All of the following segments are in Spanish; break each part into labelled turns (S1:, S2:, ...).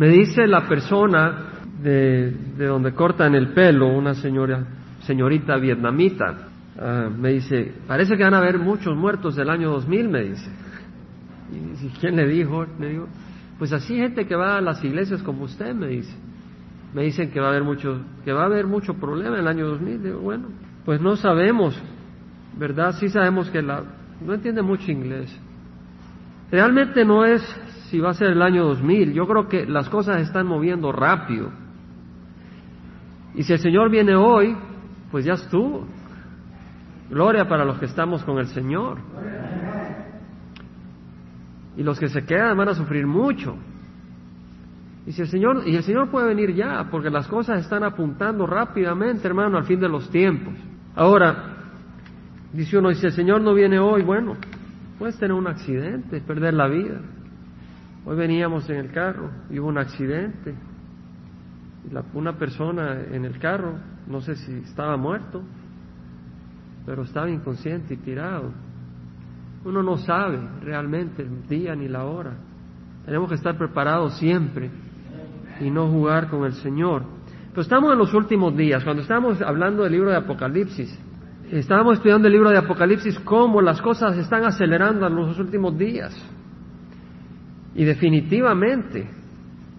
S1: Me dice la persona de, de donde cortan el pelo, una señora, señorita vietnamita, ah, me dice, parece que van a haber muchos muertos del año 2000, me dice. ¿Y quién le dijo? Le digo, pues así gente que va a las iglesias como usted, me dice. Me dicen que va a haber mucho, que va a haber mucho problema en el año 2000. Digo, bueno, pues no sabemos, ¿verdad? Sí sabemos que la, no entiende mucho inglés. Realmente no es si va a ser el año 2000. Yo creo que las cosas están moviendo rápido. Y si el Señor viene hoy, pues ya estuvo. Gloria para los que estamos con el Señor. Y los que se quedan van a sufrir mucho. Y si el Señor, y el Señor puede venir ya, porque las cosas están apuntando rápidamente, hermano, al fin de los tiempos. Ahora, dice uno, y si el Señor no viene hoy, bueno, puedes tener un accidente, perder la vida. Hoy veníamos en el carro y hubo un accidente. Una persona en el carro, no sé si estaba muerto, pero estaba inconsciente y tirado. Uno no sabe realmente el día ni la hora. Tenemos que estar preparados siempre y no jugar con el Señor. Pero estamos en los últimos días, cuando estamos hablando del libro de Apocalipsis, estábamos estudiando el libro de Apocalipsis, cómo las cosas están acelerando en los últimos días. Y definitivamente,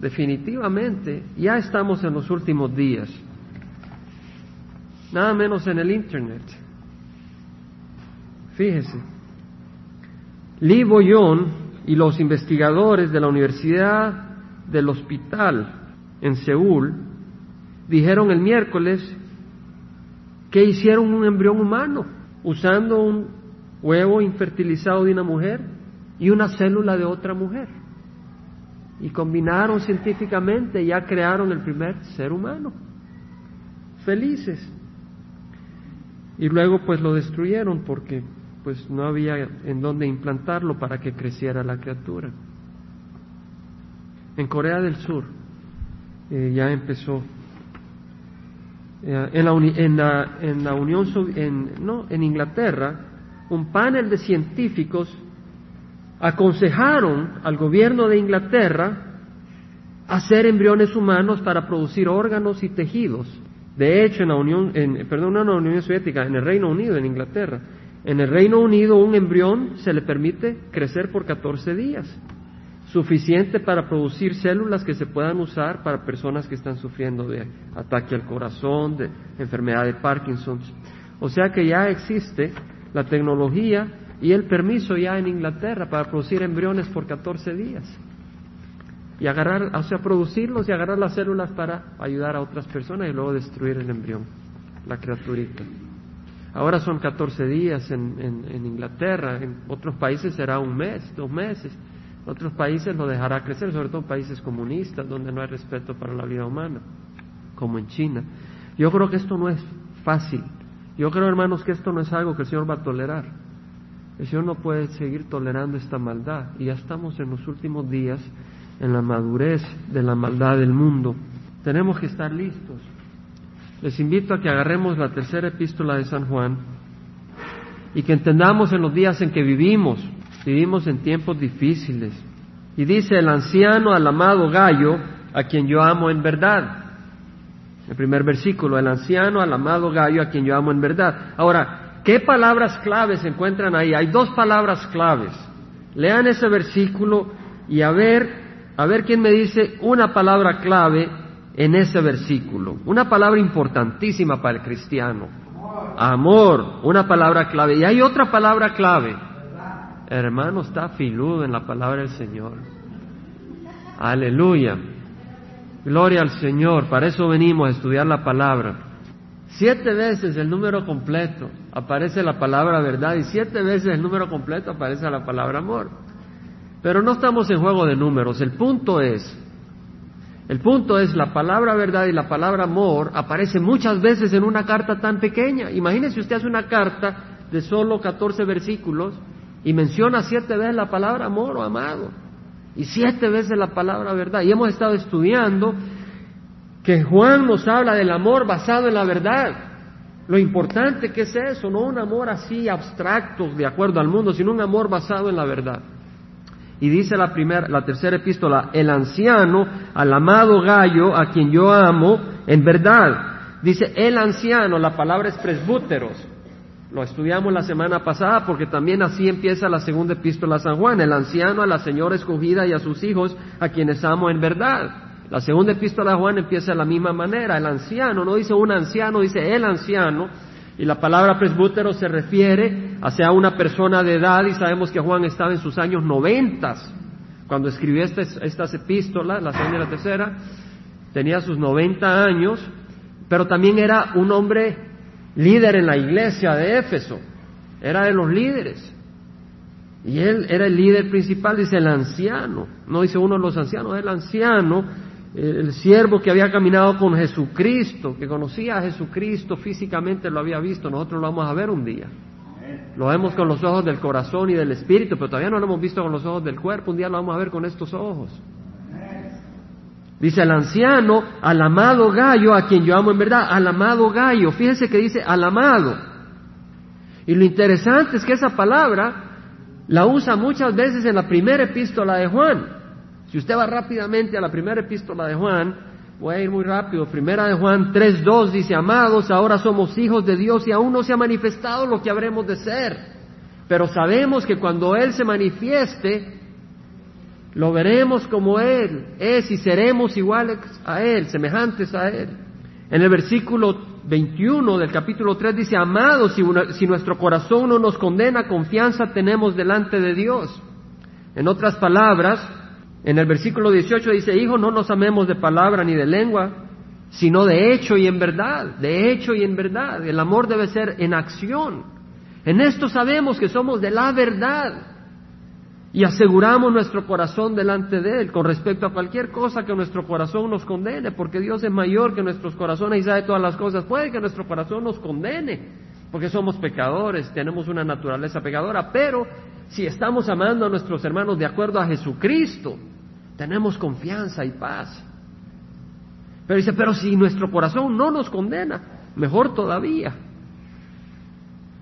S1: definitivamente, ya estamos en los últimos días. Nada menos en el Internet. Fíjese. Lee Boyon y los investigadores de la Universidad del Hospital en Seúl dijeron el miércoles que hicieron un embrión humano usando un huevo infertilizado de una mujer y una célula de otra mujer. Y combinaron científicamente y ya crearon el primer ser humano. Felices. Y luego pues lo destruyeron porque pues no había en dónde implantarlo para que creciera la criatura. En Corea del Sur eh, ya empezó. Eh, en, la, en, la, en, la, Unión en, no, en Inglaterra, un panel de científicos aconsejaron al gobierno de Inglaterra hacer embriones humanos para producir órganos y tejidos. De hecho, en la Unión, en, perdón, en la Unión Soviética, en el Reino Unido, en Inglaterra, en el Reino Unido un embrión se le permite crecer por 14 días, suficiente para producir células que se puedan usar para personas que están sufriendo de ataque al corazón, de enfermedad de Parkinson. O sea que ya existe la tecnología y el permiso ya en Inglaterra para producir embriones por 14 días. Y agarrar, o sea, producirlos y agarrar las células para ayudar a otras personas y luego destruir el embrión, la criaturita. Ahora son 14 días en, en, Inglaterra, en otros países será un mes, dos meses. En otros países lo dejará crecer, sobre todo países comunistas donde no hay respeto para la vida humana, como en China. Yo creo que esto no es fácil. Yo creo, hermanos, que esto no es algo que el Señor va a tolerar. El Señor no puede seguir tolerando esta maldad. Y ya estamos en los últimos días en la madurez de la maldad del mundo. Tenemos que estar listos les invito a que agarremos la tercera epístola de San Juan y que entendamos en los días en que vivimos, vivimos en tiempos difíciles. Y dice el anciano al amado Gallo, a quien yo amo en verdad. El primer versículo, el anciano al amado Gallo, a quien yo amo en verdad. Ahora, ¿qué palabras claves se encuentran ahí? Hay dos palabras claves. Lean ese versículo y a ver, a ver quién me dice una palabra clave en ese versículo. Una palabra importantísima para el cristiano. Amor, una palabra clave. Y hay otra palabra clave. Hermano, está filudo en la palabra del Señor. Aleluya. Gloria al Señor. Para eso venimos a estudiar la palabra. Siete veces el número completo aparece la palabra verdad y siete veces el número completo aparece la palabra amor. Pero no estamos en juego de números. El punto es el punto es, la palabra verdad y la palabra amor aparecen muchas veces en una carta tan pequeña. Imagínese usted hace una carta de solo 14 versículos y menciona siete veces la palabra amor o amado y siete veces la palabra verdad. Y hemos estado estudiando que Juan nos habla del amor basado en la verdad. Lo importante que es eso, no un amor así abstracto de acuerdo al mundo, sino un amor basado en la verdad. y dice la primera, la tercera epístola, el anciano, al amado Gallo, a quien yo amo, en verdad. Dice el anciano, la palabra es presbúteros. Lo estudiamos la semana pasada porque también así empieza la segunda epístola a San Juan, el anciano a la señora escogida y a sus hijos, a quienes amo en verdad. La segunda epístola a Juan empieza de la misma manera, el anciano, no dice un anciano, dice el anciano, y la palabra presbútero se refiere hacia una persona de edad y sabemos que Juan estaba en sus años noventas. Cuando escribió estas, estas epístolas, la segunda y la tercera, tenía sus noventa años, pero también era un hombre líder en la iglesia de Éfeso, era de los líderes. Y él era el líder principal, dice el anciano, no dice uno de los ancianos, el anciano, el siervo que había caminado con Jesucristo, que conocía a Jesucristo físicamente, lo había visto, nosotros lo vamos a ver un día. Lo vemos con los ojos del corazón y del espíritu, pero todavía no lo hemos visto con los ojos del cuerpo, un día lo vamos a ver con estos ojos. Dice el anciano, al amado gallo, a quien yo amo en verdad, al amado gallo. Fíjense que dice al amado. Y lo interesante es que esa palabra la usa muchas veces en la primera epístola de Juan. Si usted va rápidamente a la primera epístola de Juan, voy a ir muy rápido. Primera de Juan 3.2 dice, amados, ahora somos hijos de Dios y aún no se ha manifestado lo que habremos de ser. Pero sabemos que cuando Él se manifieste, lo veremos como Él es y seremos iguales a Él, semejantes a Él. En el versículo 21 del capítulo 3 dice, amados, si, si, nuestro corazón no nos condena, confianza tenemos delante de Dios. En otras palabras, en el versículo 18 dice, hijo, no nos amemos de palabra ni de lengua, sino de hecho y en verdad, de hecho y en verdad. El amor debe ser en acción. En esto sabemos que somos de la verdad y aseguramos nuestro corazón delante de Él con respecto a cualquier cosa que nuestro corazón nos condene, porque Dios es mayor que nuestros corazones y sabe todas las cosas. Puede que nuestro corazón nos condene, porque somos pecadores, tenemos una naturaleza pecadora, pero si estamos amando a nuestros hermanos de acuerdo a Jesucristo, tenemos confianza y paz. Pero dice, pero si nuestro corazón no nos condena, mejor todavía.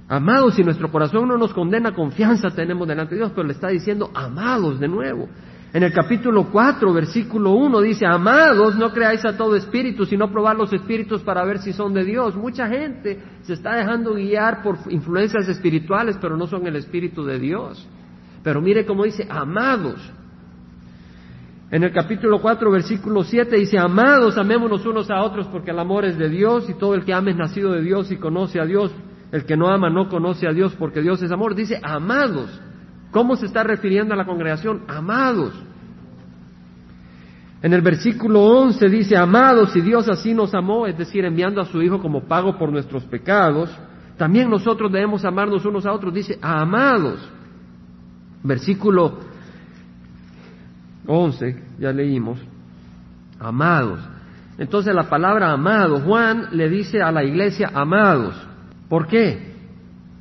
S1: Amados, si nuestro corazón no nos condena, confianza tenemos delante de Dios, pero le está diciendo amados de nuevo. En el capítulo 4, versículo 1 dice, amados, no creáis a todo espíritu, sino probar los espíritus para ver si son de Dios. Mucha gente se está dejando guiar por influencias espirituales, pero no son el espíritu de Dios. Pero mire cómo dice, amados. En el capítulo 4, versículo 7 dice, amados, amémonos unos a otros porque el amor es de Dios y todo el que ame es nacido de Dios y conoce a Dios. El que no ama no conoce a Dios porque Dios es amor. Dice amados. ¿Cómo se está refiriendo a la congregación? Amados. En el versículo 11 dice, amados, si Dios así nos amó, es decir, enviando a su Hijo como pago por nuestros pecados, también nosotros debemos amarnos unos a otros. Dice, amados. Versículo 11, ya leímos, amados. Entonces la palabra amado, Juan le dice a la iglesia amados. ¿Por qué?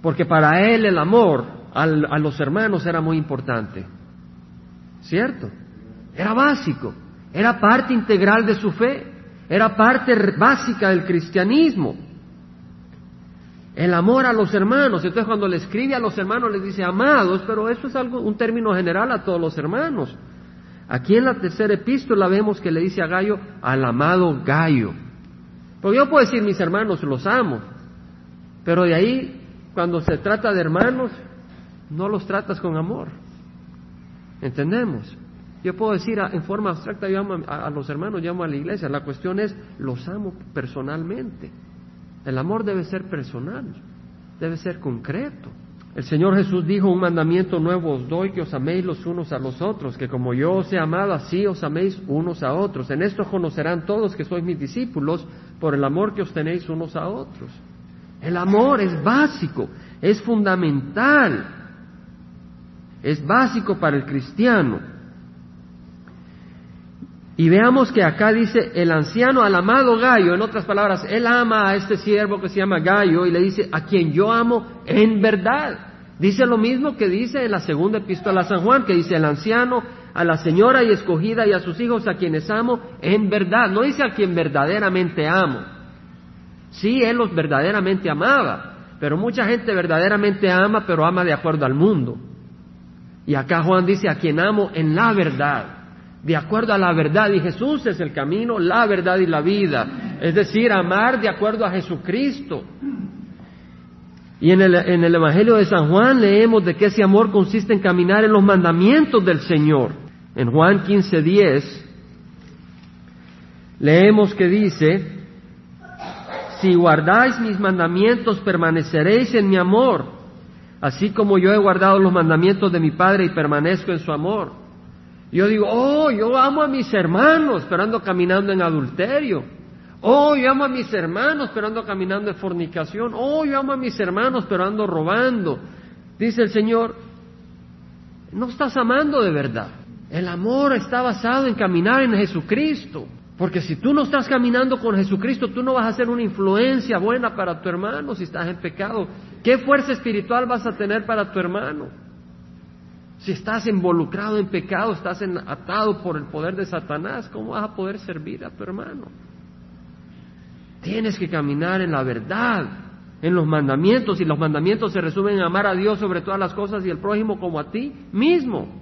S1: Porque para él el amor a los hermanos era muy importante. ¿Cierto? Era básico, era parte integral de su fe, era parte básica del cristianismo. El amor a los hermanos. Entonces cuando le escribe a los hermanos les dice amados, pero eso es algo, un término general a todos los hermanos. Aquí en la tercera epístola vemos que le dice a Gallo al amado Gallo. Porque yo puedo decir mis hermanos los amo, pero de ahí, cuando se trata de hermanos, no los tratas con amor. ¿Entendemos? Yo puedo decir en forma abstracta, yo amo a, los hermanos, llamo a la iglesia. La cuestión es, los amo personalmente. El amor debe ser personal, debe ser concreto. El Señor Jesús dijo, un mandamiento nuevo os doy, que os améis los unos a los otros, que como yo os he amado, así os améis unos a otros. En esto conocerán todos que sois mis discípulos, por el amor que os tenéis unos a otros. El amor es básico, es fundamental, es básico para el cristiano. Y veamos que acá dice el anciano al amado Gallo, en otras palabras, él ama a este siervo que se llama Gallo y le dice, a quien yo amo en verdad. Dice lo mismo que dice en la segunda epístola a San Juan, que dice el anciano a la señora y escogida y a sus hijos a quienes amo en verdad. No dice a quien verdaderamente amo. Sí, él los verdaderamente amaba, pero mucha gente verdaderamente ama, pero ama de acuerdo al mundo. Y acá Juan dice, a quien amo en la verdad, de acuerdo a la verdad. Y Jesús es el camino, la verdad y la vida. Es decir, amar de acuerdo a Jesucristo. Y en el, en el Evangelio de San Juan leemos de que ese amor consiste en caminar en los mandamientos del Señor. En Juan 15:10 leemos que dice, si guardáis mis mandamientos, permaneceréis en mi amor, así como yo he guardado los mandamientos de mi Padre y permanezco en su amor. Yo digo, oh, yo amo a mis hermanos, pero ando caminando en adulterio. Oh, yo amo a mis hermanos, pero ando caminando en fornicación. Oh, yo amo a mis hermanos, pero ando robando. Dice el Señor, no estás amando de verdad. El amor está basado en caminar en Jesucristo. Porque si tú no estás caminando con Jesucristo, tú no vas a ser una influencia buena para tu hermano si estás en pecado. ¿Qué fuerza espiritual vas a tener para tu hermano? Si estás involucrado en pecado, estás atado por el poder de Satanás, ¿cómo vas a poder servir a tu hermano? Tienes que caminar en la verdad, en los mandamientos, y los mandamientos se resumen en amar a Dios sobre todas las cosas y el prójimo como a ti mismo.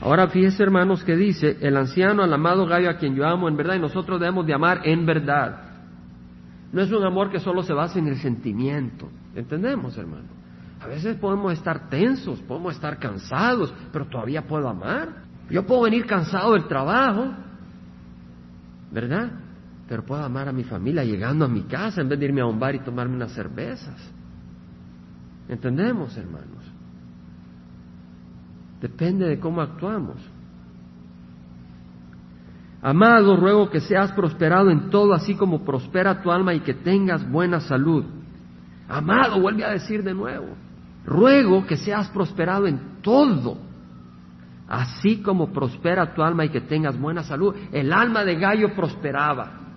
S1: Ahora fíjese hermanos que dice, el anciano al amado Gallo a quien yo amo en verdad y nosotros debemos de amar en verdad. No es un amor que solo se basa en el sentimiento. ¿Entendemos, hermano? A veces podemos estar tensos, podemos estar cansados, pero todavía puedo amar. Yo puedo venir cansado del trabajo, ¿verdad? Pero puedo amar a mi familia llegando a mi casa en vez de irme a un bar y tomarme unas cervezas. ¿Entendemos, hermanos? Depende de cómo actuamos. Amado, ruego que seas prosperado en todo, así como prospera tu alma y que tengas buena salud. Amado, vuelve a decir de nuevo, ruego que seas prosperado en todo, así como prospera tu alma y que tengas buena salud. El alma de Gallo prosperaba.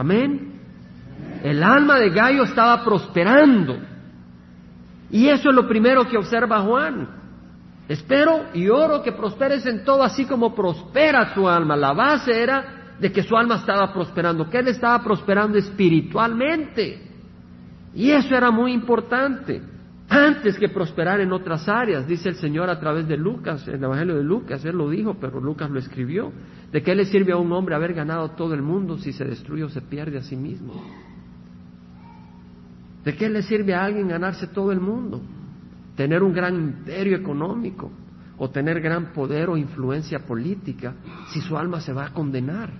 S1: Amén. El alma de Gallo estaba prosperando. Y eso es lo primero que observa Juan. Espero y oro que prosperes en todo así como prospera tu alma. La base era de que su alma estaba prosperando, que él estaba prosperando espiritualmente. Y eso era muy importante. Antes que prosperar en otras áreas, dice el Señor a través de Lucas, el Evangelio de Lucas, él lo dijo, pero Lucas lo escribió. ¿De qué le sirve a un hombre haber ganado todo el mundo si se destruye o se pierde a sí mismo? ¿De qué le sirve a alguien ganarse todo el mundo? tener un gran imperio económico o tener gran poder o influencia política si su alma se va a condenar.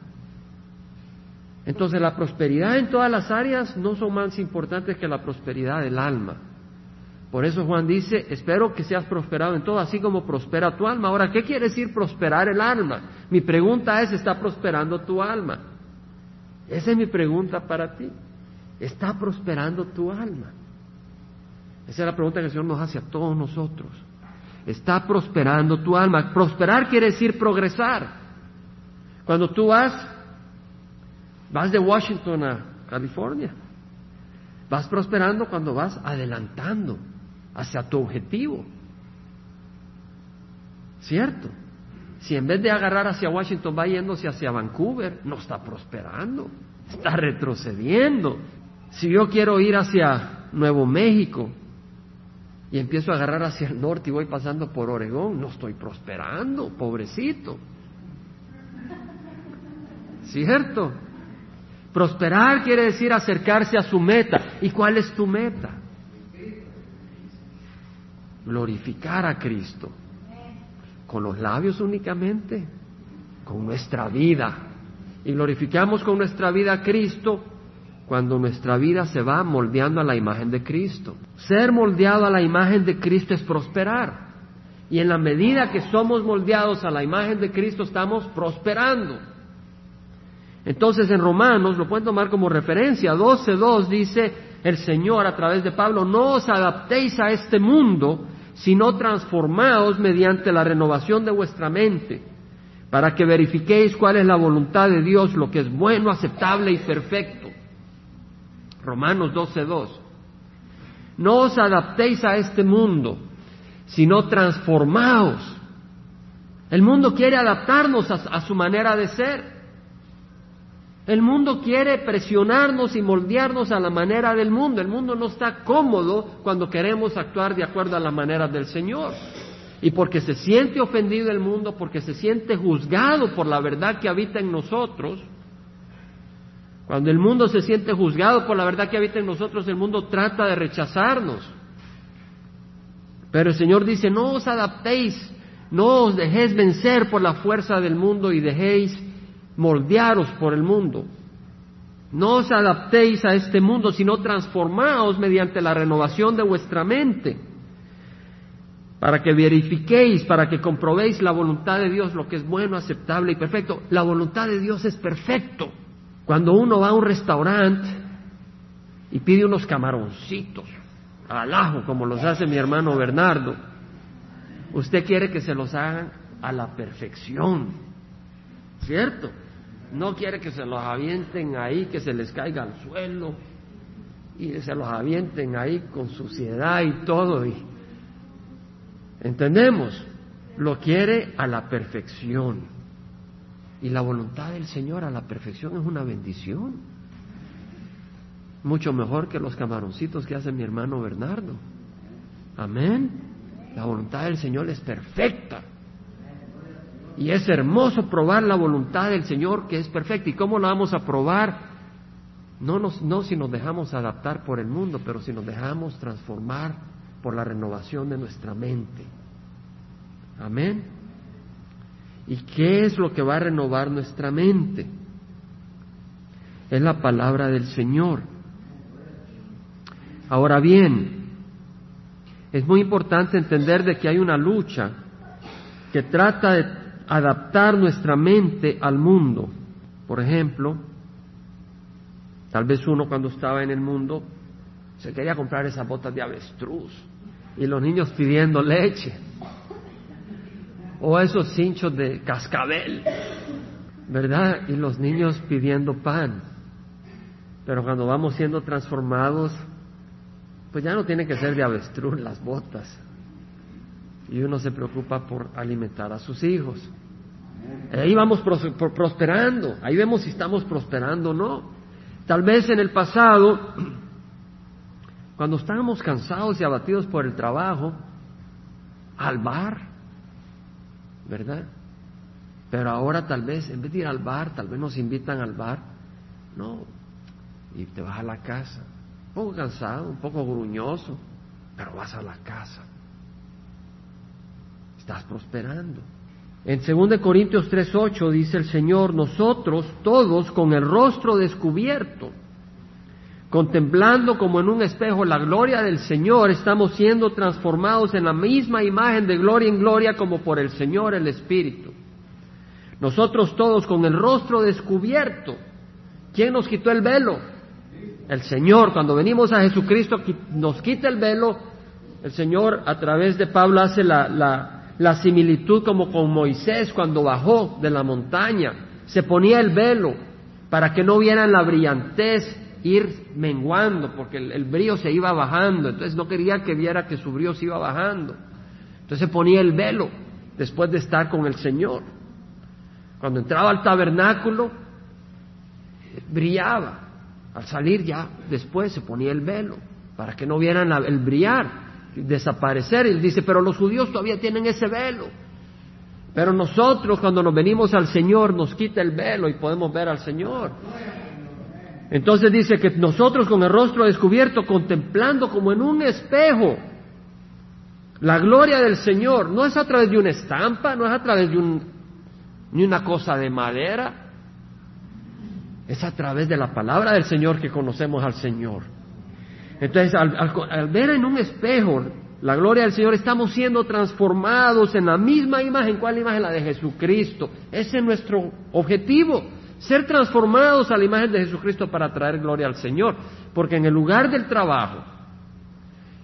S1: Entonces la prosperidad en todas las áreas no son más importantes que la prosperidad del alma. Por eso Juan dice, espero que seas prosperado en todo, así como prospera tu alma. Ahora, ¿qué quiere decir prosperar el alma? Mi pregunta es, ¿está prosperando tu alma? Esa es mi pregunta para ti. ¿Está prosperando tu alma? Esa es la pregunta que el Señor nos hace a todos nosotros. ¿Está prosperando tu alma? Prosperar quiere decir progresar. Cuando tú vas, vas de Washington a California, vas prosperando cuando vas adelantando hacia tu objetivo. ¿Cierto? Si en vez de agarrar hacia Washington va yéndose hacia Vancouver, no está prosperando, está retrocediendo. Si yo quiero ir hacia Nuevo México, y empiezo a agarrar hacia el norte y voy pasando por Oregón, no estoy prosperando, pobrecito. ¿Cierto? Prosperar quiere decir acercarse a su meta. ¿Y cuál es tu meta? Glorificar a Cristo. ¿Con los labios únicamente? Con nuestra vida. Y glorificamos con nuestra vida a Cristo cuando nuestra vida se va moldeando a la imagen de Cristo. Ser moldeado a la imagen de Cristo es prosperar. Y en la medida que somos moldeados a la imagen de Cristo estamos prosperando. Entonces en Romanos, lo pueden tomar como referencia, 12.2 dice el Señor a través de Pablo, no os adaptéis a este mundo, sino transformaos mediante la renovación de vuestra mente, para que verifiquéis cuál es la voluntad de Dios, lo que es bueno, aceptable y perfecto. Romanos 12.2. No os adaptéis a este mundo, sino transformaos. El mundo quiere adaptarnos a, su manera de ser. El mundo quiere presionarnos y moldearnos a la manera del mundo. El mundo no está cómodo cuando queremos actuar de acuerdo a la manera del Señor. y porque se siente ofendido el mundo, porque se siente juzgado por la verdad que habita en nosotros, cuando el mundo se siente juzgado por la verdad que habita en nosotros, el mundo trata de rechazarnos. Pero el Señor dice, no os adaptéis, no os dejéis vencer por la fuerza del mundo y dejéis moldearos por el mundo. No os adaptéis a este mundo, sino transformaos mediante la renovación de vuestra mente para que verifiquéis, para que comprobéis la voluntad de Dios, lo que es bueno, aceptable y perfecto. La voluntad de Dios es perfecto. Cuando uno va a un restaurante y pide unos camaroncitos al ajo, como los hace mi hermano Bernardo, usted quiere que se los hagan a la perfección, ¿cierto? No quiere que se los avienten ahí, que se les caiga al suelo y se los avienten ahí con suciedad y todo. Y, ¿Entendemos? Lo quiere a la perfección. Y la voluntad del Señor a la perfección es una bendición. Mucho mejor que los camaroncitos que hace mi hermano Bernardo. Amén. La voluntad del Señor es perfecta. Y es hermoso probar la voluntad del Señor que es perfecta. ¿Y cómo la vamos a probar? No, nos, no si nos dejamos adaptar por el mundo, pero si nos dejamos transformar por la renovación de nuestra mente. Amén. ¿Y qué es lo que va a renovar nuestra mente? Es la palabra del Señor. Ahora bien, es muy importante entender de que hay una lucha que trata de adaptar nuestra mente al mundo. Por ejemplo, tal vez uno cuando estaba en el mundo se quería comprar esas botas de avestruz y los niños pidiendo leche o esos cinchos de cascabel, ¿verdad? Y los niños pidiendo pan. Pero cuando vamos siendo transformados, pues ya no tiene que ser de avestruz las botas. Y uno se preocupa por alimentar a sus hijos. Ahí vamos prosperando, ahí vemos si estamos prosperando o no. Tal vez en el pasado, cuando estábamos cansados y abatidos por el trabajo, al bar, ¿verdad? Pero ahora tal vez, en vez de ir al bar, tal vez nos invitan al bar, no, y te vas a la casa, un poco cansado, un poco gruñoso, pero vas a la casa. Estás prosperando. En 2 Corintios 3:8 dice el Señor, nosotros todos con el rostro descubierto, contemplando como en un espejo la gloria del Señor, estamos siendo transformados en la misma imagen de gloria en gloria como por el Señor el Espíritu. Nosotros todos con el rostro descubierto. ¿Quién nos quitó el velo? El Señor. Cuando venimos a Jesucristo nos quita el velo. El Señor a través de Pablo hace la, la, la similitud como con Moisés cuando bajó de la montaña. Se ponía el velo para que no vieran la brillantez ir menguando, porque el, brío se iba bajando, entonces no quería que viera que su brío se iba bajando. Entonces ponía el velo después de estar con el Señor. Cuando entraba al tabernáculo, brillaba. Al salir ya después se ponía el velo, para que no vieran el brillar, desaparecer. Y dice, pero los judíos todavía tienen ese velo. Pero nosotros cuando nos venimos al Señor nos quita el velo y podemos ver al Señor. Entonces dice que nosotros con el rostro descubierto, contemplando como en un espejo la gloria del Señor, no es a través de una estampa, no es a través de un, ni una cosa de madera, es a través de la palabra del Señor que conocemos al Señor. Entonces, al, al ver en un espejo la gloria del Señor, estamos siendo transformados en la misma imagen. ¿Cuál imagen? La de Jesucristo. Ese es nuestro objetivo ser transformados a la imagen de Jesucristo para traer gloria al Señor. Porque en el lugar del trabajo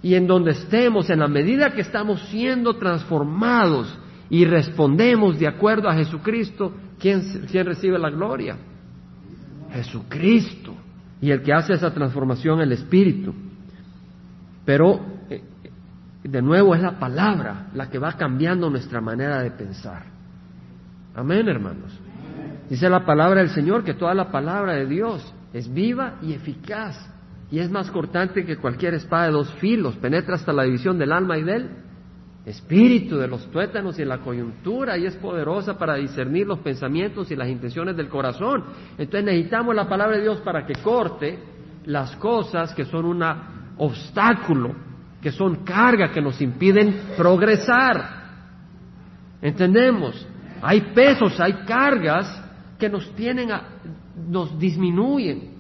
S1: y en donde estemos, en la medida que estamos siendo transformados y respondemos de acuerdo a Jesucristo, ¿quién, recibe la gloria? Jesucristo. Y el que hace esa transformación, el Espíritu. Pero, eh, de nuevo, es la palabra la que va cambiando nuestra manera de pensar. Amén, hermanos. Dice la palabra del Señor que toda la palabra de Dios es viva y eficaz y es más cortante que cualquier espada de dos filos, penetra hasta la división del alma y del espíritu de los tuétanos y la coyuntura y es poderosa para discernir los pensamientos y las intenciones del corazón. Entonces necesitamos la palabra de Dios para que corte las cosas que son un obstáculo, que son carga, que nos impiden progresar. ¿Entendemos? Hay pesos, hay cargas que nos tienen a, nos disminuyen.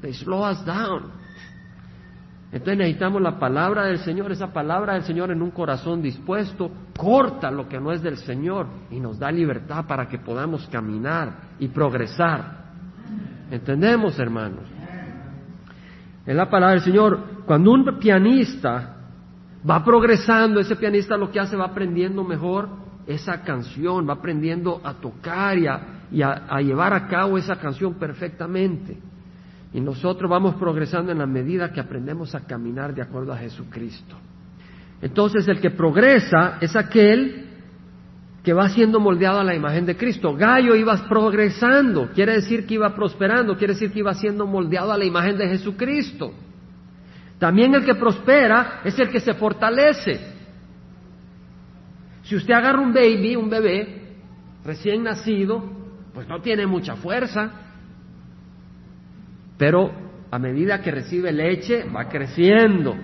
S1: They slow us down. Entonces necesitamos la palabra del Señor, esa palabra del Señor en un corazón dispuesto, corta lo que no es del Señor y nos da libertad para que podamos caminar y progresar. ¿Entendemos, hermanos? En la palabra del Señor, cuando un pianista va progresando, ese pianista lo que hace va aprendiendo mejor esa canción, va aprendiendo a tocar y a llevar a cabo esa canción perfectamente. Y nosotros vamos progresando en la medida que aprendemos a caminar de acuerdo a Jesucristo. Entonces el que progresa es aquel que va siendo moldeado a la imagen de Cristo. Gallo iba progresando, quiere decir que iba prosperando, quiere decir que iba siendo moldeado a la imagen de Jesucristo. También el que prospera es el que se fortalece. Si usted agarra un baby, un bebé recién nacido, pues no tiene mucha fuerza, pero a medida que recibe leche va creciendo.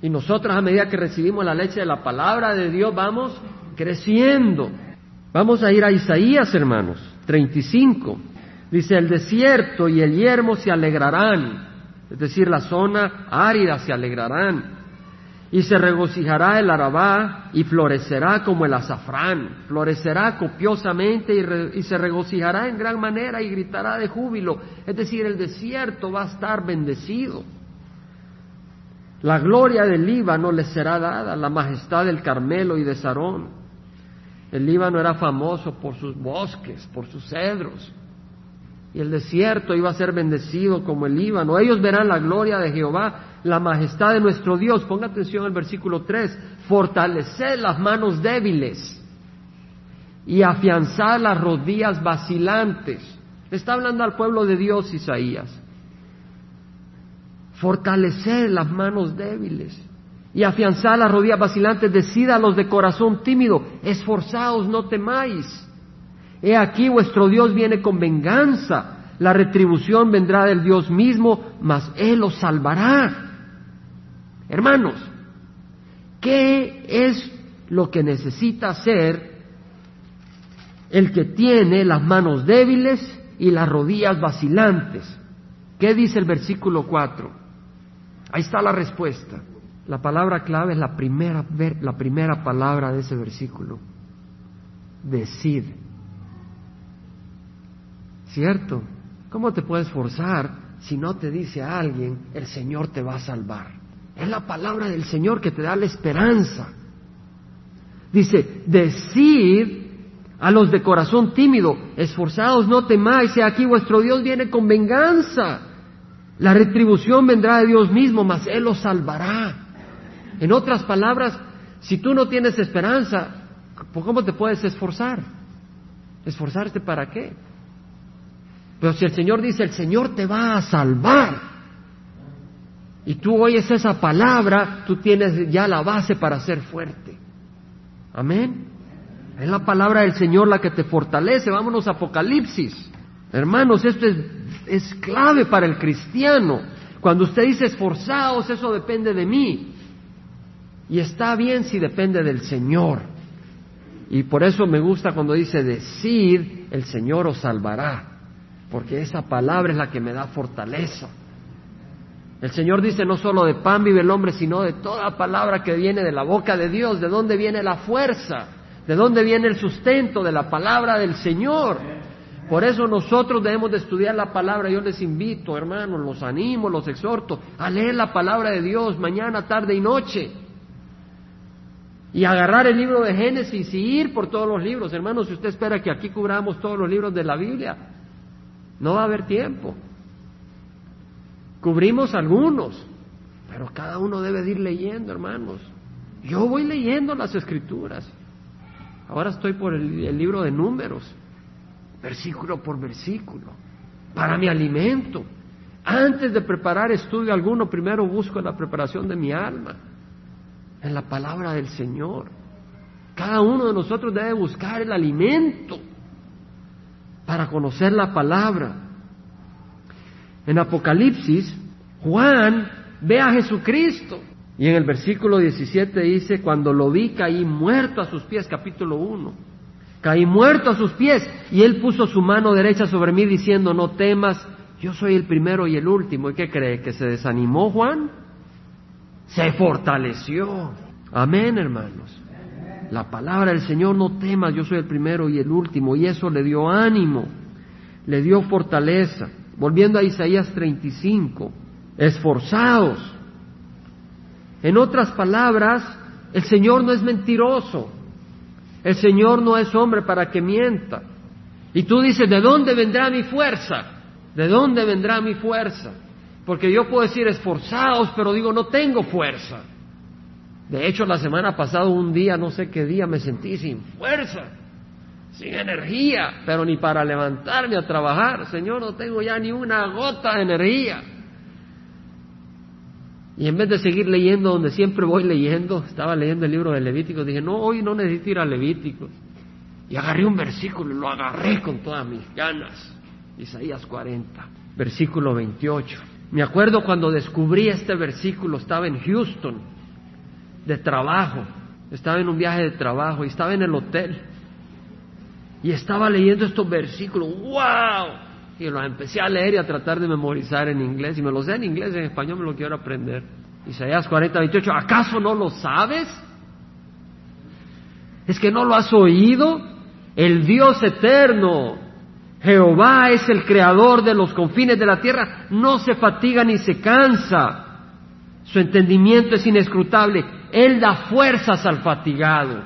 S1: Y nosotros a medida que recibimos la leche de la palabra de Dios vamos creciendo. Vamos a ir a Isaías, hermanos, 35. Dice, el desierto y el yermo se alegrarán, es decir, la zona árida se alegrarán y se regocijará el arabá y florecerá como el azafrán, florecerá copiosamente y, se regocijará en gran manera y gritará de júbilo. Es decir, el desierto va a estar bendecido. La gloria del Líbano le será dada, la majestad del Carmelo y de Sarón. El Líbano era famoso por sus bosques, por sus cedros. Y el desierto iba a ser bendecido como el Líbano. Ellos verán la gloria de Jehová la majestad de nuestro Dios. Ponga atención al versículo 3. Fortaleced las manos débiles y afianzad las rodillas vacilantes. está hablando al pueblo de Dios Isaías. Fortaleced las manos débiles y afianzad las rodillas vacilantes. Decida los de corazón tímido, esforzaos, no temáis. He aquí vuestro Dios viene con venganza. La retribución vendrá del Dios mismo, mas Él os salvará. Hermanos, ¿qué es lo que necesita hacer el que tiene las manos débiles y las rodillas vacilantes? ¿Qué dice el versículo 4? Ahí está la respuesta. La palabra clave es la primera, la primera palabra de ese versículo. Decid. ¿Cierto? ¿Cómo te puedes forzar si no te dice a alguien, el Señor te va a salvar? Es la palabra del Señor que te da la esperanza. Dice, decid a los de corazón tímido, esforzados no temáis, he aquí vuestro Dios viene con venganza. La retribución vendrá de Dios mismo, mas Él los salvará. En otras palabras, si tú no tienes esperanza, ¿cómo te puedes esforzar? ¿Esforzarte para qué? Pero si el Señor dice, el Señor te va a salvar, y tú oyes esa palabra, tú tienes ya la base para ser fuerte. Amén. Es la palabra del Señor la que te fortalece. Vámonos a Apocalipsis. Hermanos, esto es, es clave para el cristiano. Cuando usted dice esforzados, eso depende de mí. Y está bien si depende del Señor. Y por eso me gusta cuando dice decir, el Señor os salvará. Porque esa palabra es la que me da fortaleza. El Señor dice no solo de pan vive el hombre, sino de toda palabra que viene de la boca de Dios. ¿De dónde viene la fuerza? ¿De dónde viene el sustento? De la palabra del Señor. Por eso nosotros debemos de estudiar la palabra. Yo les invito, hermanos, los animo, los exhorto a leer la palabra de Dios mañana, tarde y noche. Y agarrar el libro de Génesis y ir por todos los libros. Hermanos, si usted espera que aquí cubramos todos los libros de la Biblia, no va a haber tiempo. Cubrimos algunos, pero cada uno debe de ir leyendo, hermanos. Yo voy leyendo las escrituras. Ahora estoy por el, libro de números, versículo por versículo, para mi alimento. Antes de preparar estudio alguno, primero busco la preparación de mi alma. En la palabra del Señor. Cada uno de nosotros debe buscar el alimento para conocer la palabra. En Apocalipsis, Juan ve a Jesucristo. Y en el versículo 17 dice, cuando lo vi caí muerto a sus pies, capítulo 1. Caí muerto a sus pies y él puso su mano derecha sobre mí diciendo, no temas, yo soy el primero y el último. ¿Y qué cree? ¿Que se desanimó Juan? Se fortaleció. Amén, hermanos. La palabra del Señor, no temas, yo soy el primero y el último. Y eso le dio ánimo, le dio fortaleza. Volviendo a Isaías 35, esforzados. En otras palabras, el Señor no es mentiroso. El Señor no es hombre para que mienta. Y tú dices, ¿de dónde vendrá mi fuerza? ¿De dónde vendrá mi fuerza? Porque yo puedo decir esforzados, pero digo, no tengo fuerza. De hecho, la semana pasada, un día, no sé qué día, me sentí sin fuerza, sin energía, pero ni para levantarme a trabajar. Señor, no tengo ya ni una gota de energía. Y en vez de seguir leyendo donde siempre voy leyendo, estaba leyendo el libro de Levíticos, dije, no, hoy no necesito ir a Levíticos. Y agarré un versículo y lo agarré con todas mis ganas. Isaías 40, versículo 28. Me acuerdo cuando descubrí este versículo, estaba en Houston, de trabajo, estaba en un viaje de trabajo y estaba en el hotel. Y estaba leyendo estos versículos, ¡wow! Y los empecé a leer y a tratar de memorizar en inglés. Y me los sé en inglés, en español me lo quiero aprender. Isaías 40, 28. ¿Acaso no lo sabes? ¿Es que no lo has oído? El Dios eterno, Jehová es el creador de los confines de la tierra, no se fatiga ni se cansa. Su entendimiento es inescrutable. Él da fuerzas al fatigado.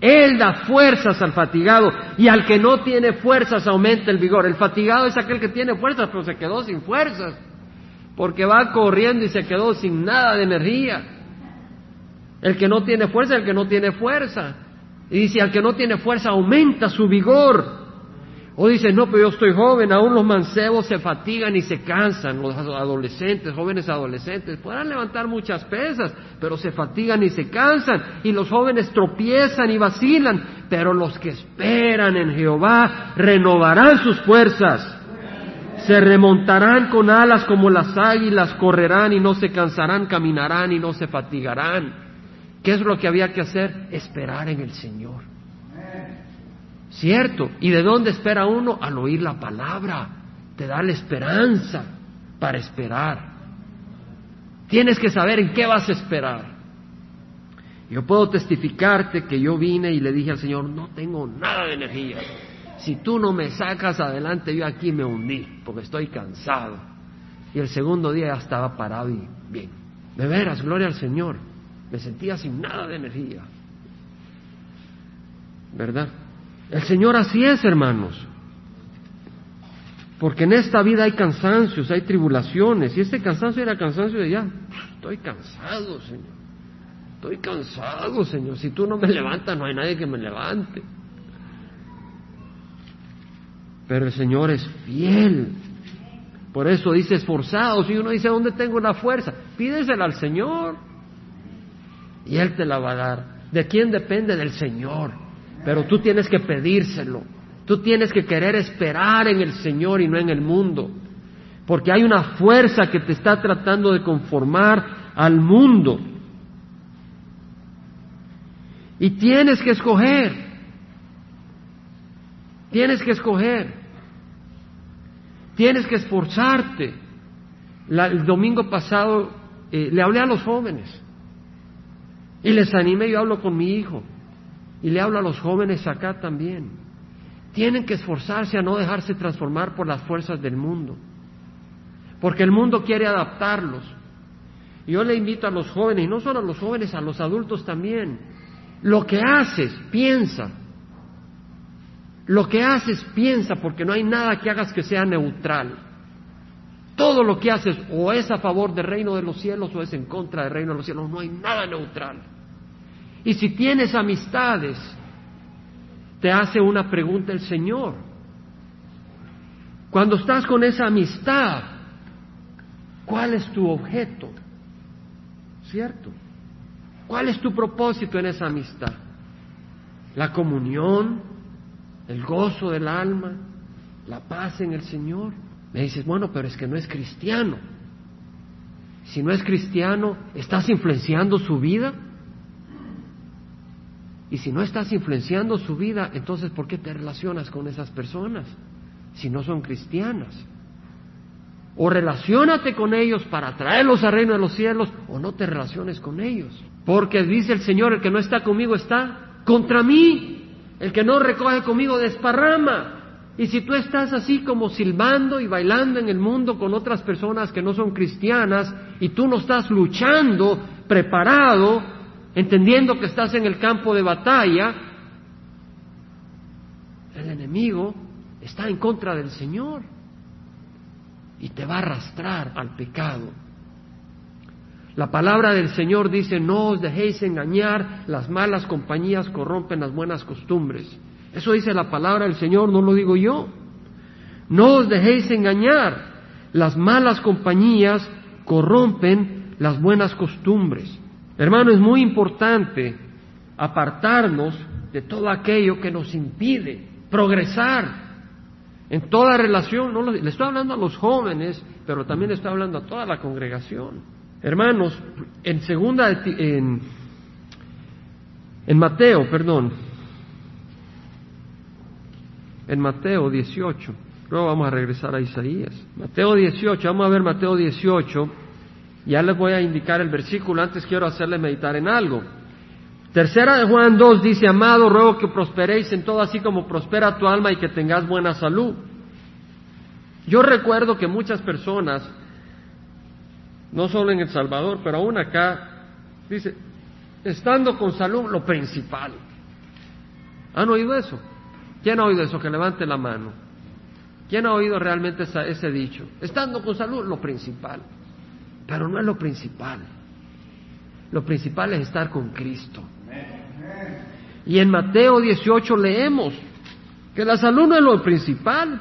S1: Él da fuerzas al fatigado y al que no tiene fuerzas aumenta el vigor. El fatigado es aquel que tiene fuerzas pero se quedó sin fuerzas porque va corriendo y se quedó sin nada de energía. El que no tiene fuerza, el que no tiene fuerza. Y dice, al que no tiene fuerza aumenta su vigor. O dice, no, pero yo estoy joven, aún los mancebos se fatigan y se cansan, los adolescentes, jóvenes adolescentes, podrán levantar muchas pesas, pero se fatigan y se cansan, y los jóvenes tropiezan y vacilan, pero los que esperan en Jehová renovarán sus fuerzas, se remontarán con alas como las águilas, correrán y no se cansarán, caminarán y no se fatigarán. ¿Qué es lo que había que hacer? Esperar en el Señor. ¿Cierto? ¿Y de dónde espera uno? Al oír la palabra. Te da la esperanza para esperar. Tienes que saber en qué vas a esperar. Yo puedo testificarte que yo vine y le dije al Señor, no tengo nada de energía. Si tú no me sacas adelante, yo aquí me hundí, porque estoy cansado. Y el segundo día ya estaba parado y bien. De veras, gloria al Señor. Me sentía sin nada de energía. ¿Verdad? El Señor así es, hermanos. Porque en esta vida hay cansancios, hay tribulaciones. Y este cansancio era cansancio de ya. Estoy cansado, Señor. Estoy cansado, Señor. Si tú no me levantas, no hay nadie que me levante. Pero el Señor es fiel. Por eso dice esforzados. Y uno dice, ¿dónde tengo la fuerza? Pídesela al Señor. Y Él te la va a dar. ¿De quién depende? Del Señor. Pero tú tienes que pedírselo. Tú tienes que querer esperar en el Señor y no en el mundo. Porque hay una fuerza que te está tratando de conformar al mundo. Y tienes que escoger. Tienes que escoger. Tienes que esforzarte. el domingo pasado eh, le hablé a los jóvenes y les animé, yo hablo con mi hijo. Y le hablo a los jóvenes acá también. Tienen que esforzarse a no dejarse transformar por las fuerzas del mundo. Porque el mundo quiere adaptarlos. Yo le invito a los jóvenes, y no solo a los jóvenes, a los adultos también. Lo que haces, piensa. Lo que haces, piensa, porque no hay nada que hagas que sea neutral. Todo lo que haces o es a favor del reino de los cielos o es en contra del reino de los cielos. No hay nada neutral. Y si tienes amistades, te hace una pregunta el Señor. Cuando estás con esa amistad, ¿cuál es tu objeto? ¿Cierto? ¿Cuál es tu propósito en esa amistad? La comunión, el gozo del alma, la paz en el Señor. Me dices, bueno, pero es que no es cristiano. Si no es cristiano, ¿estás influenciando su vida? Y si no estás influenciando su vida, entonces ¿por qué te relacionas con esas personas si no son cristianas? O relacionate con ellos para traerlos al reino de los cielos, o no te relaciones con ellos. Porque dice el Señor, el que no está conmigo está contra mí. El que no recoge conmigo desparrama. Y si tú estás así como silbando y bailando en el mundo con otras personas que no son cristianas y tú no estás luchando, preparado, entendiendo que estás en el campo de batalla, el enemigo está en contra del Señor y te va a arrastrar al pecado. La palabra del Señor dice, no os dejéis engañar, las malas compañías corrompen las buenas costumbres. Eso dice la palabra del Señor, no lo digo yo. No os dejéis engañar, las malas compañías corrompen las buenas costumbres. Hermano, es muy importante apartarnos de todo aquello que nos impide progresar en toda relación. No le estoy hablando a los jóvenes, pero también le estoy hablando a toda la congregación. Hermanos, en segunda, en, en Mateo, perdón, en Mateo 18, luego vamos a regresar a Isaías. Mateo 18, vamos a ver Mateo 18, ya les voy a indicar el versículo, antes quiero hacerles meditar en algo. Tercera de Juan 2 dice, amado, ruego que prosperéis en todo así como prospera tu alma y que tengas buena salud. Yo recuerdo que muchas personas no solo en El Salvador, pero aún acá, dice, estando con salud, lo principal. ¿Han oído eso? ¿Quién ha oído eso? Que levante la mano. ¿Quién ha oído realmente ese dicho? Estando con salud, lo principal. Pero no es lo principal. Lo principal es estar con Cristo. Y en Mateo 18 leemos que la salud no es lo principal.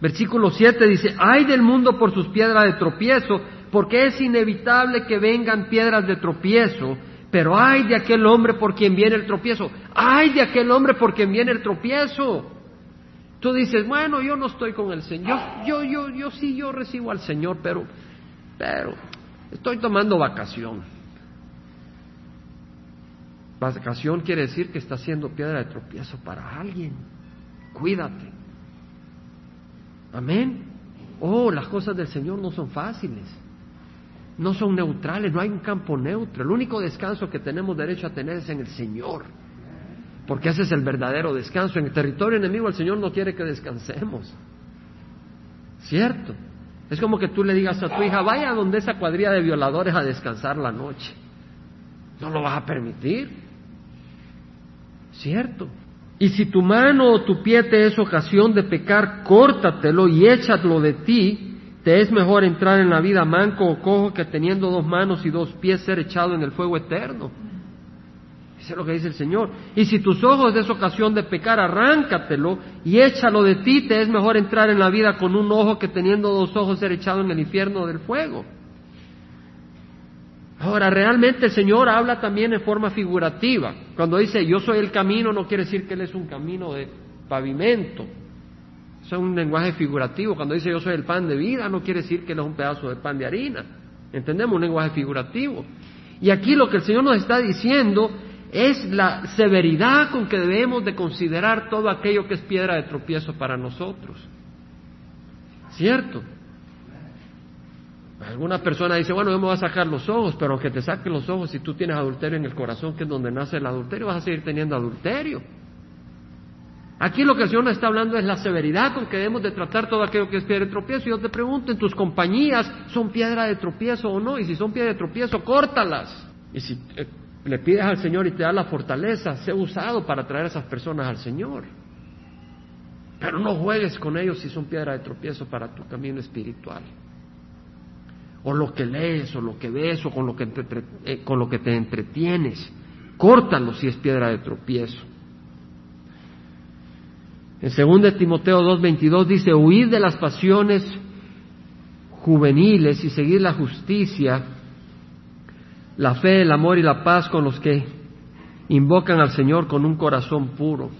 S1: Versículo 7 dice, ay del mundo por sus piedras de tropiezo, porque es inevitable que vengan piedras de tropiezo, pero ay de aquel hombre por quien viene el tropiezo, ay de aquel hombre por quien viene el tropiezo. Tú dices, bueno, yo no estoy con el Señor, yo, yo, yo, sí, yo recibo al Señor, pero, pero, estoy tomando vacación. Vacación quiere decir que está siendo piedra de tropiezo para alguien. Cuídate. Amén. Oh, las cosas del Señor no son fáciles, no son neutrales, no hay un campo neutro. El único descanso que tenemos derecho a tener es en el Señor, porque ese es el verdadero descanso. En el territorio enemigo el Señor no quiere que descansemos, ¿cierto? Es como que tú le digas a tu hija, vaya donde esa cuadrilla de violadores a descansar la noche. No lo vas a permitir, ¿cierto? Y si tu mano o tu pie te es ocasión de pecar, córtatelo y échalo de ti. Te es mejor entrar en la vida manco o cojo que teniendo dos manos y dos pies ser echado en el fuego eterno. Eso es lo que dice el Señor. Y si tus ojos es ocasión de pecar, arráncatelo y échalo de ti. Te es mejor entrar en la vida con un ojo que teniendo dos ojos ser echado en el infierno del fuego. Ahora, realmente el Señor habla también en forma figurativa. Cuando dice yo soy el camino, no quiere decir que Él es un camino de pavimento. Eso es un lenguaje figurativo. Cuando dice yo soy el pan de vida, no quiere decir que Él es un pedazo de pan de harina. ¿Entendemos? Un lenguaje figurativo. Y aquí lo que el Señor nos está diciendo es la severidad con que debemos de considerar todo aquello que es piedra de tropiezo para nosotros. ¿Cierto? Alguna persona dice, bueno, yo me voy a sacar los ojos, pero aunque te saquen los ojos, si tú tienes adulterio en el corazón, que es donde nace el adulterio, vas a seguir teniendo adulterio. Aquí lo que el Señor nos está hablando es la severidad con que debemos de tratar todo aquello que es piedra de tropiezo. Y yo te pregunto, ¿en tus compañías son piedra de tropiezo o no? Y si son piedra de tropiezo, córtalas. Y si eh, le pides al Señor y te da la fortaleza, sé usado para traer a esas personas al Señor. Pero no juegues con ellos si son piedra de tropiezo para tu camino espiritual o lo que lees, o lo que ves, o con lo que, te, eh, lo entretienes. Córtalo si es piedra de tropiezo. En 2 Timoteo 2.22 dice, huid de las pasiones juveniles y seguir la justicia, la fe, el amor y la paz con los que invocan al Señor con un corazón puro.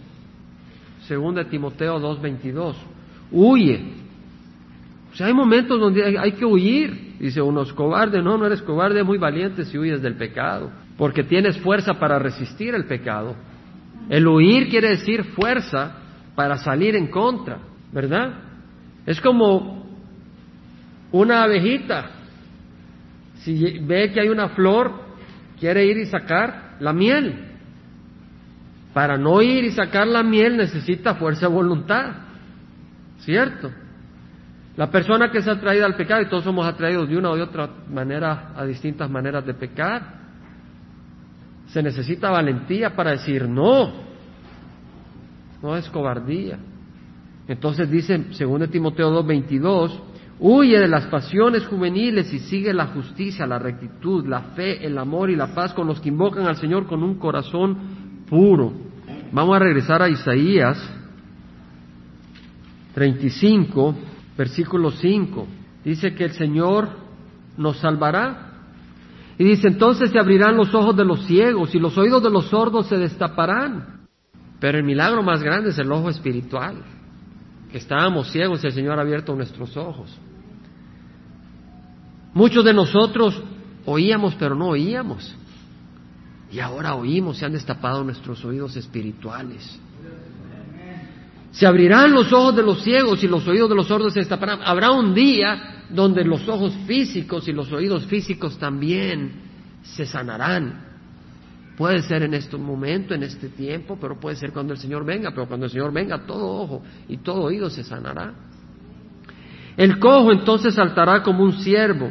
S1: Segunda Timoteo 2:22. Huye. O sea, hay momentos donde hay, que huir. Dice uno es cobarde. No, no eres cobarde, muy valiente si huyes del pecado. Porque tienes fuerza para resistir el pecado. El huir quiere decir fuerza para salir en contra, ¿verdad? Es como una abejita. Si ve que hay una flor, quiere ir y sacar la miel. Para no ir y sacar la miel necesita fuerza de voluntad, ¿cierto? La persona que ha atraída al pecado, y todos somos atraídos de una o de otra manera a distintas maneras de pecar, se necesita valentía para decir no, no es cobardía. Entonces dice, según Timoteo 2:22, huye de las pasiones juveniles y sigue la justicia, la rectitud, la fe, el amor y la paz con los que invocan al Señor con un corazón puro. Vamos a regresar a Isaías 35, versículo 5. Dice que el Señor nos salvará. Y dice, entonces se abrirán los ojos de los ciegos y los oídos de los sordos se destaparán. Pero el milagro más grande es el ojo espiritual, estábamos ciegos y el Señor ha abierto nuestros ojos. Muchos de nosotros oíamos, pero no oíamos. Y ahora oímos, se han destapado nuestros oídos espirituales. Se abrirán los ojos de los ciegos y los oídos de los sordos se destaparán. Habrá un día donde los ojos físicos y los oídos físicos también se sanarán. Puede ser en este momento, en este tiempo, pero puede ser cuando el Señor venga, pero cuando el Señor venga todo ojo y todo oído se sanará. El cojo entonces saltará como un ciervo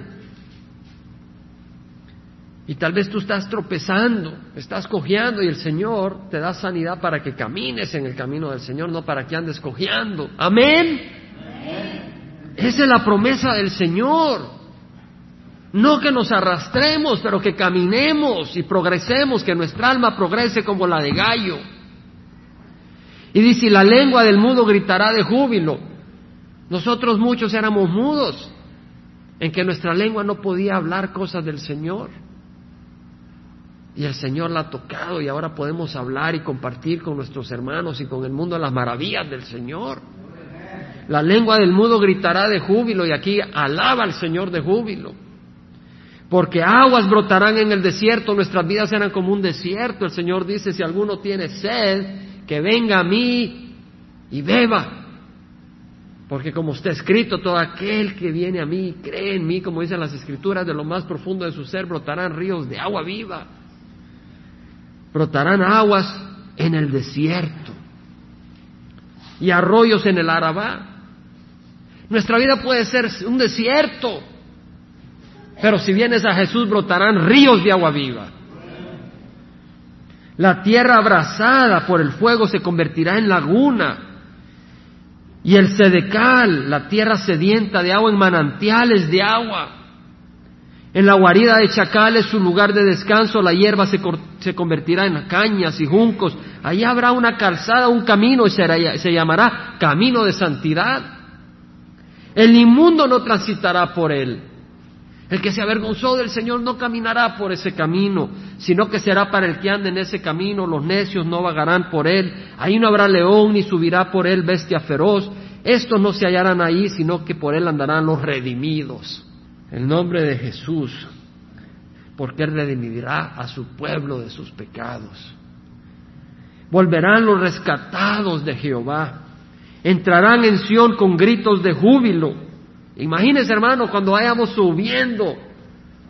S1: y tal vez tú estás tropezando, estás cojeando y el Señor te da sanidad para que camines en el camino del Señor, no para que andes cojeando. Amén. Esa es la promesa del Señor. No que nos arrastremos, pero que caminemos y progresemos, que nuestra alma progrese como la de gallo. Y dice, la lengua del mudo gritará de júbilo. Nosotros muchos éramos mudos, en que nuestra lengua no podía hablar cosas del Señor. Y el Señor la ha tocado y ahora podemos hablar y compartir con nuestros hermanos y con el mundo las maravillas del Señor. La lengua del mudo gritará de júbilo y aquí alaba al Señor de júbilo. Porque aguas brotarán en el desierto, nuestras vidas serán como un desierto. El Señor dice, si alguno tiene sed, que venga a mí y beba. Porque como está escrito, todo aquel que viene a mí, cree en mí, como dicen las escrituras, de lo más profundo de su ser brotarán ríos de agua viva brotarán aguas en el desierto y arroyos en el Arabá. Nuestra vida puede ser un desierto, pero si vienes a Jesús brotarán ríos de agua viva. La tierra abrasada por el fuego se convertirá en laguna. Y el sedecal, la tierra sedienta de agua, en manantiales de agua. En la guarida de chacales, su lugar de descanso, la hierba se, convertirá en cañas y juncos. Allí habrá una calzada, un camino y se llamará camino de santidad. El inmundo no transitará por él. El que se avergonzó del Señor no caminará por ese camino, sino que será para el que ande en ese camino. Los necios no vagarán por él. Ahí no habrá león ni subirá por él bestia feroz. Estos no se hallarán ahí, sino que por él andarán los redimidos el nombre de Jesús, porque Él redimirá a su pueblo de sus pecados. Volverán los rescatados de Jehová, entrarán en Sión con gritos de júbilo. Imagínense, hermano, cuando vayamos subiendo,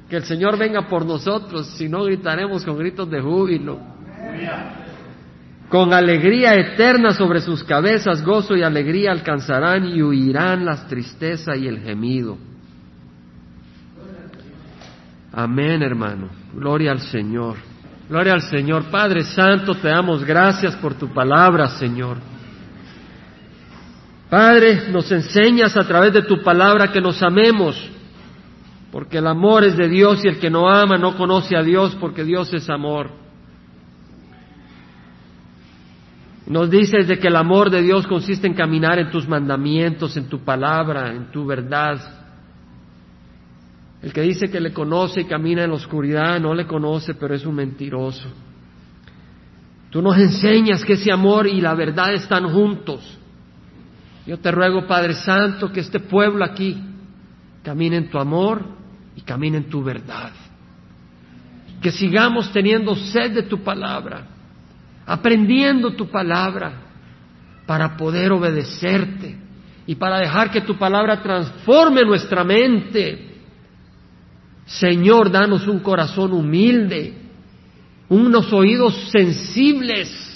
S1: que el Señor venga por nosotros, si no gritaremos con gritos de júbilo. Con alegría eterna sobre sus cabezas, gozo y alegría alcanzarán y huirán las tristezas y el gemido. Amén, hermano. Gloria al Señor. Gloria al Señor. Padre Santo, te damos gracias por tu palabra, Señor. Padre, nos enseñas a través de tu palabra que nos amemos, porque el amor es de Dios y el que no ama no conoce a Dios, porque Dios es amor. Nos dices de que el amor de Dios consiste en caminar en tus mandamientos, en tu palabra, en tu verdad El que dice que le conoce y camina en la oscuridad no le conoce, pero es un mentiroso. Tú nos enseñas que ese amor y la verdad están juntos. Yo te ruego, Padre Santo, que este pueblo aquí camine en tu amor y camine en tu verdad. Que sigamos teniendo sed de tu palabra, aprendiendo tu palabra para poder obedecerte y para dejar que tu palabra transforme nuestra mente. Señor, danos un corazón humilde, unos oídos sensibles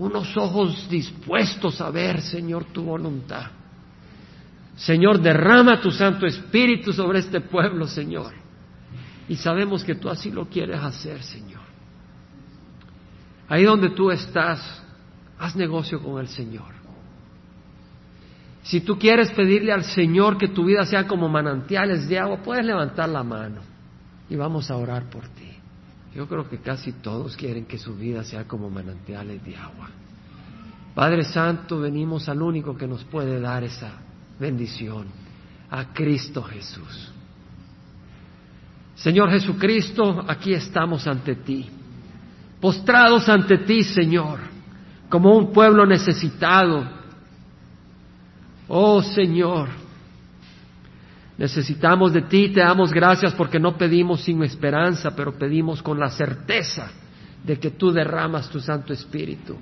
S1: unos ojos dispuestos a ver, Señor, tu voluntad. Señor, derrama tu Santo Espíritu sobre este pueblo, Señor. Y sabemos que tú así lo quieres hacer, Señor. Ahí donde tú estás, haz negocio con el Señor. Si tú quieres pedirle al Señor que tu vida sea como manantiales de agua, puedes levantar la mano y vamos a orar por ti. Yo creo que casi todos quieren que su vida sea como manantiales de agua. Padre Santo, venimos al único que nos puede dar esa bendición, a Cristo Jesús. Señor Jesucristo, aquí estamos ante ti, postrados ante ti, Señor, como un pueblo necesitado. Oh Señor, Necesitamos de ti, te damos gracias porque no pedimos sin esperanza, pero pedimos con la certeza de que tú derramas tu Santo Espíritu.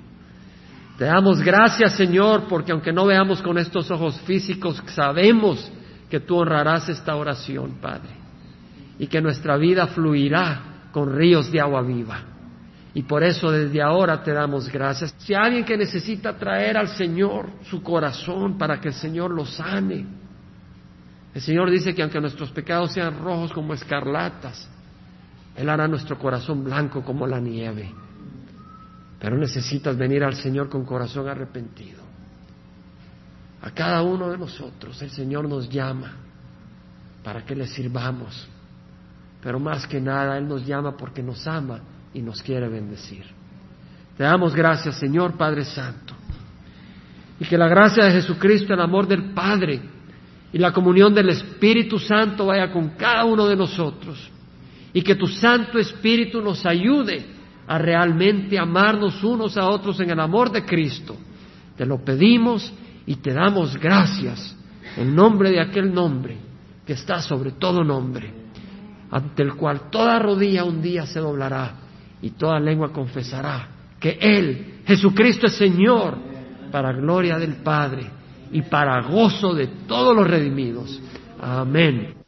S1: Te damos gracias, Señor, porque aunque no veamos con estos ojos físicos, sabemos que tú honrarás esta oración, Padre, y que nuestra vida fluirá con ríos de agua viva. Y por eso desde ahora te damos gracias. Si hay alguien que necesita traer al Señor su corazón para que el Señor lo sane, el Señor dice que aunque nuestros pecados sean rojos como escarlatas, Él hará nuestro corazón blanco como la nieve. Pero necesitas venir al Señor con corazón arrepentido. A cada uno de nosotros el Señor nos llama para que le sirvamos. Pero más que nada Él nos llama porque nos ama y nos quiere bendecir. Te damos gracias, Señor Padre Santo. Y que la gracia de Jesucristo, el amor del Padre, y la comunión del Espíritu Santo vaya con cada uno de nosotros y que tu Santo Espíritu nos ayude a realmente amarnos unos a otros en el amor de Cristo. Te lo pedimos y te damos gracias en nombre de aquel nombre que está sobre todo nombre, ante el cual toda rodilla un día se doblará y toda lengua confesará que Él, Jesucristo es Señor, para gloria del Padre y para gozo de todos los redimidos. Amén.